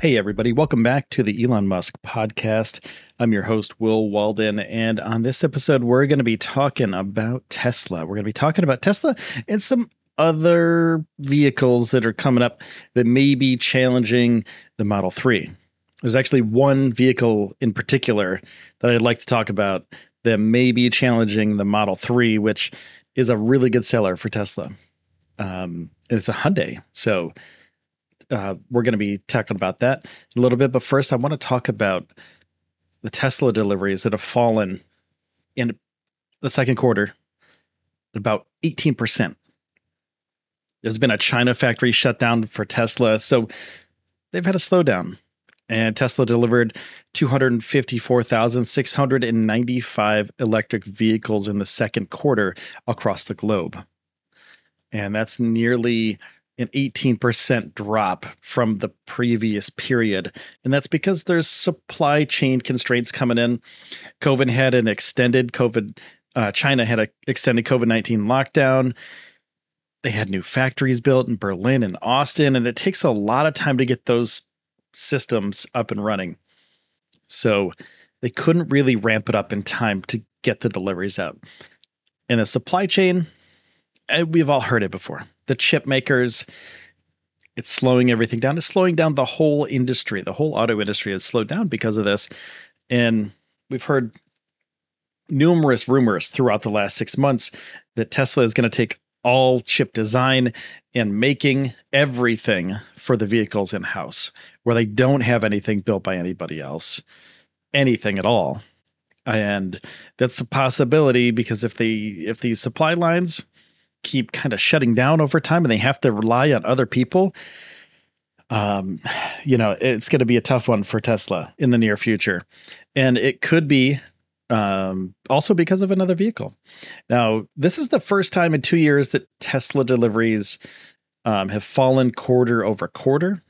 Hey, everybody, welcome back to the Elon Musk podcast. I'm your host, Will Walden, and on this episode, we're going to be talking about Tesla. We're going to be talking about Tesla and some other vehicles that are coming up that may be challenging the Model 3. There's actually one vehicle in particular that I'd like to talk about that may be challenging the Model 3, which is a really good seller for Tesla. Um, it's a Hyundai. So, uh, we're going to be talking about that a little bit. But first, I want to talk about the Tesla deliveries that have fallen in the second quarter about 18%. There's been a China factory shutdown for Tesla. So they've had a slowdown. And Tesla delivered 254,695 electric vehicles in the second quarter across the globe. And that's nearly an 18% drop from the previous period. And that's because there's supply chain constraints coming in. COVID had an extended COVID, uh, China had an extended COVID 19 lockdown. They had new factories built in Berlin and Austin, and it takes a lot of time to get those systems up and running. So they couldn't really ramp it up in time to get the deliveries out. And the supply chain, eh, we've all heard it before the chip makers. It's slowing everything down. It's slowing down the whole industry. The whole auto industry has slowed down because of this. And we've heard numerous rumors throughout the last six months that Tesla is going to take all chip design and making everything for the vehicles in house, where they don't have anything built by anybody else, anything at all. And that's a possibility because if they if these supply lines keep kind of shutting down over time and they have to rely on other people um, you know it's going to be a tough one for tesla in the near future. And it could be um, also because of another vehicle. Now this is the first time in two years that tesla deliveries um, have fallen quarter over quarter.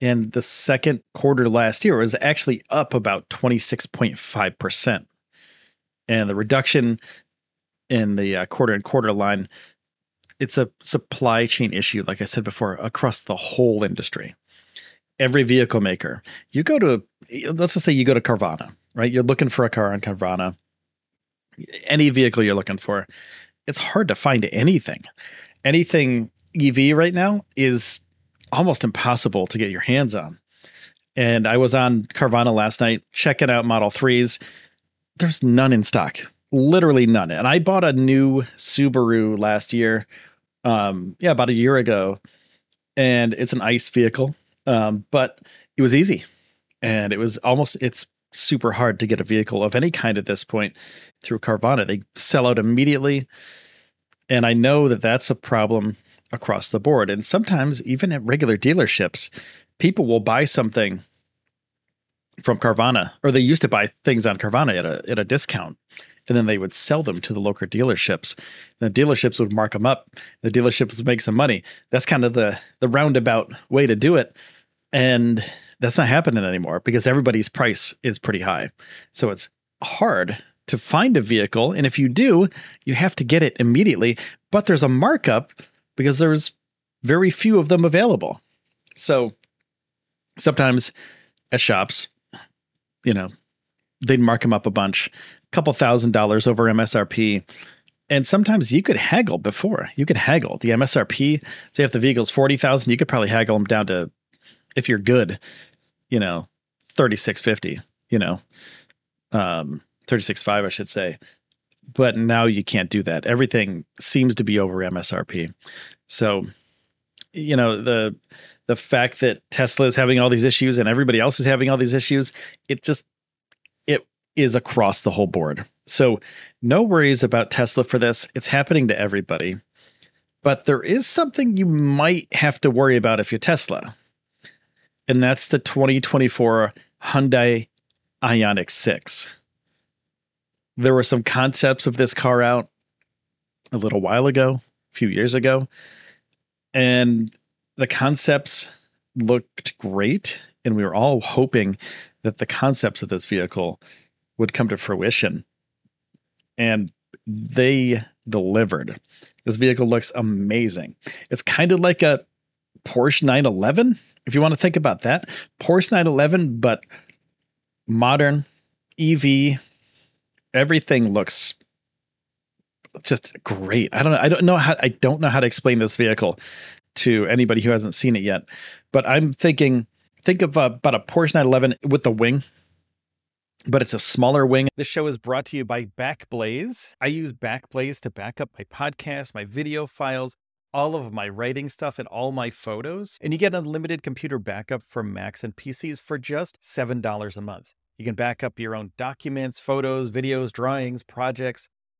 And the second quarter last year was actually up about 26.5% and the reduction in the uh, quarter and quarter line, it's a supply chain issue, like I said before, across the whole industry. Every vehicle maker, you go to, let's just say you go to Carvana, right? You're looking for a car on Carvana, any vehicle you're looking for. It's hard to find anything. Anything EV right now is almost impossible to get your hands on. And I was on Carvana last night checking out Model 3s. There's none in stock literally none. And I bought a new Subaru last year. Um, yeah, about a year ago, and it's an ICE vehicle. Um, but it was easy, and it was almost it's super hard to get a vehicle of any kind at this point through Carvana. They sell out immediately, and I know that that's a problem across the board. And sometimes even at regular dealerships, people will buy something from Carvana, or they used to buy things on Carvana at a at a discount, and then they would sell them to the local dealerships. The dealerships would mark them up. The dealerships would make some money. That's kind of the the roundabout way to do it, and that's not happening anymore because everybody's price is pretty high. So it's hard to find a vehicle, and if you do, you have to get it immediately. But there's a markup because there's very few of them available. So sometimes at shops, you know, they'd mark them up a bunch a couple thousand dollars over MSRP. And sometimes you could haggle before. You could haggle the MSRP. Say if the vehicle's forty thousand, you could probably haggle them down to, if you're good, you know, thirty six fifty. You know, um, thirty six five, I should say. But now you can't do that. Everything seems to be over MSRP. So, you know the the fact that Tesla is having all these issues and everybody else is having all these issues, it just is across the whole board. So no worries about Tesla for this. It's happening to everybody. But there is something you might have to worry about if you're Tesla, and that's the 2024 Hyundai Ioniq 6. There were some concepts of this car out a little while ago, a few years ago, and the concepts looked great. And we were all hoping that the concepts of this vehicle would come to fruition. And they delivered. This vehicle looks amazing. It's kind of like a Porsche 911, if you want to think about that. Porsche 911, but modern EV. Everything looks just great. I don't know. I don't know how. I don't know how to explain this vehicle to anybody who hasn't seen it yet. But I'm thinking, think of uh, about a Porsche 911 with the wing but it's a smaller wing. This show is brought to you by Backblaze. I use Backblaze to back up my podcast, my video files, all of my writing stuff, and all my photos. And you get unlimited computer backup from Macs and PCs for just $7 a month. You can back up your own documents, photos, videos, drawings, projects,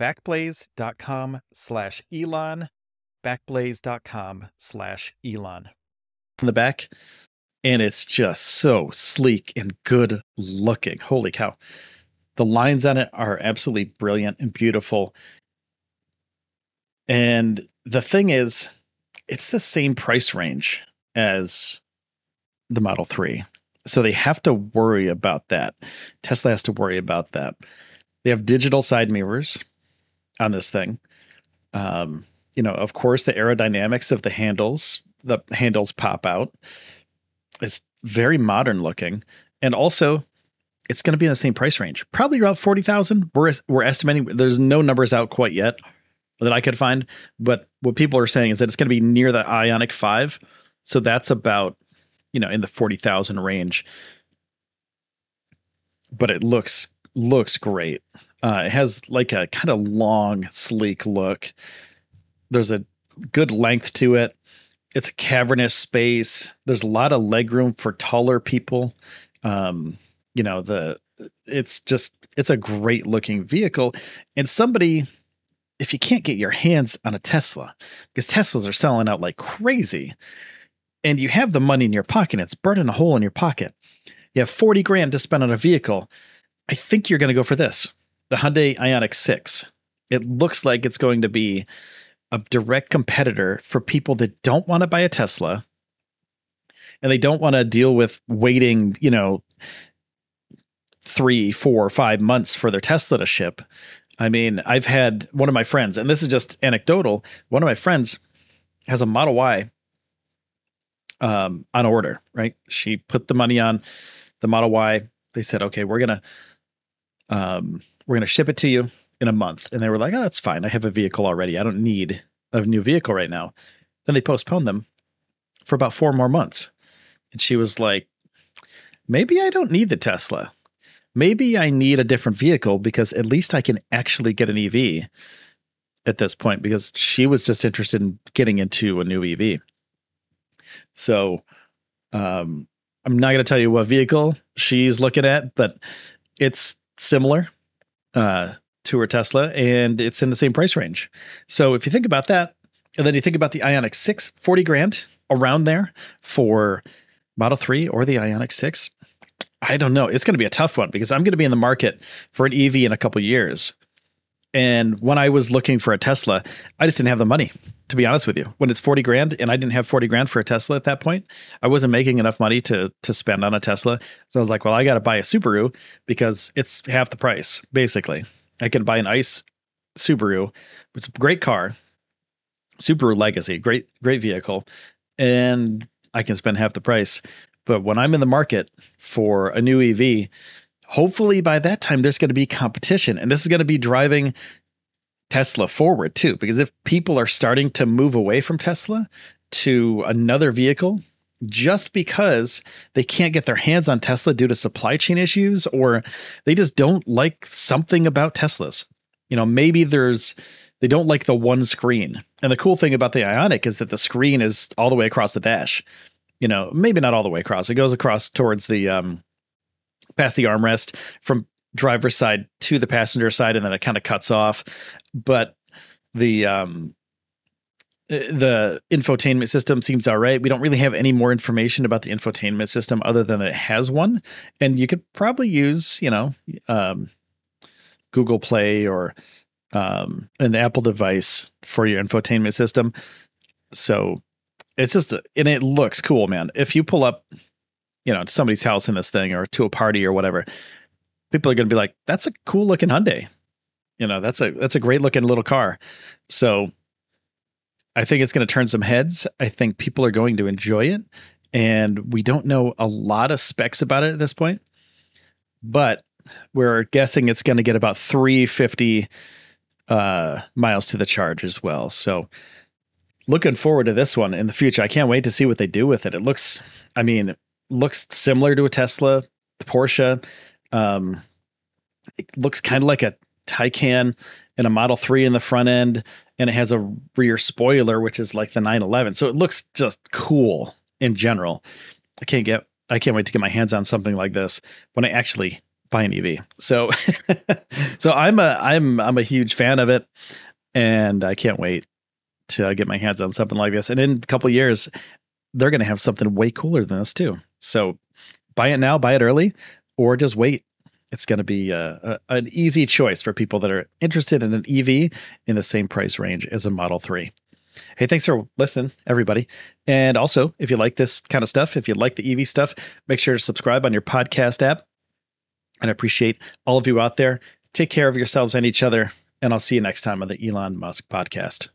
backblaze.com slash Elon, backblaze.com slash Elon. In the back, and it's just so sleek and good looking. Holy cow. The lines on it are absolutely brilliant and beautiful. And the thing is, it's the same price range as the Model 3. So they have to worry about that. Tesla has to worry about that. They have digital side mirrors, on this thing. Um, you know, of course, the aerodynamics of the handles, the handles pop out. It's very modern looking, and also it's going to be in the same price range, probably around forty thousand. We're we're estimating. There's no numbers out quite yet that I could find, but what people are saying is that it's going to be near the Ioniq Five, so that's about you know in the forty thousand range. But it looks looks great. Uh, it has like a kind of long, sleek look. There's a good length to it. It's a cavernous space. There's a lot of legroom for taller people. Um, you know, the it's just it's a great looking vehicle. And somebody, if you can't get your hands on a Tesla, because Teslas are selling out like crazy, and you have the money in your pocket, it's burning a hole in your pocket. You have 40 grand to spend on a vehicle. I think you're going to go for this the Hyundai Ioniq 6. It looks like it's going to be a direct competitor for people that don't want to buy a Tesla and they don't want to deal with waiting, you know, three, four, five months for their Tesla to ship. I mean, I've had one of my friends, and this is just anecdotal. One of my friends has a Model Y um, on order, right? She put the money on the Model Y. They said, okay, we're gonna um, we're going to ship it to you in a month. And they were like, oh, that's fine. I have a vehicle already. I don't need a new vehicle right now. Then they postponed them for about four more months. And she was like, maybe I don't need the Tesla. Maybe I need a different vehicle because at least I can actually get an EV at this point because she was just interested in getting into a new EV. So um, I'm not going to tell you what vehicle she's looking at, but it's similar uh, to Tesla and it's in the same price range. So if you think about that, and then you think about the Ioniq 6, 40 grand around there for Model 3 or the Ioniq 6. I don't know. It's going to be a tough one because I'm going to be in the market for an EV in a couple years. And when I was looking for a Tesla, I just didn't have the money, to be honest with you. When it's 40 grand and I didn't have 40 grand for a Tesla at that point, I wasn't making enough money to to spend on a Tesla. So I was like, well, I got to buy a Subaru because it's half the price, basically. I can buy an ICE Subaru. It's a great car. Subaru Legacy, great great vehicle. And I can spend half the price. But when I'm in the market for a new EV, hopefully by that time there's going to be competition and this is going to be driving Tesla forward too because if people are starting to move away from Tesla to another vehicle just because they can't get their hands on Tesla due to supply chain issues or they just don't like something about Teslas. You know, maybe there's they don't like the one screen. And the cool thing about the Ioniq is that the screen is all the way across the dash. You know, maybe not all the way across. It goes across towards the um past the armrest from driver's side to the passenger side, and then it kind of cuts off. But the um, the infotainment system seems all right. We don't really have any more information about the infotainment system other than it has one, and you could probably use, you know, um, Google Play or um, an Apple device for your infotainment system. So it's just, and it looks cool, man. If you pull up you know, to somebody's house in this thing or to a party or whatever, people are going to be like, "That's a cool looking Hyundai." You know, that's a that's a great looking little car. So I think it's going to turn some heads. I think people are going to enjoy it, and we don't know a lot of specs about it at this point, but we're guessing it's going to get about 350 uh, miles to the charge as well. So looking forward to this one in the future. I can't wait to see what they do with it. It looks, I mean, looks similar to a Tesla, the Porsche. Um, it looks kind of like a Taycan and a Model 3 in the front end, and it has a rear spoiler, which is like the 911. So it looks just cool in general. I can't get I can't wait to get my hands on something like this when I actually buy an EV. So so I'm a I'm I'm a huge fan of it, and I can't wait to get my hands on something like this. And in a couple years, they're going to have something way cooler than this too. So buy it now, buy it early, or just wait. It's going to be a, uh, a, an easy choice for people that are interested in an EV in the same price range as a Model 3. Hey, thanks for listening, everybody. And also, if you like this kind of stuff, if you like the EV stuff, make sure to subscribe on your podcast app. And I appreciate all of you out there. Take care of yourselves and each other. And I'll see you next time on the Elon Musk podcast.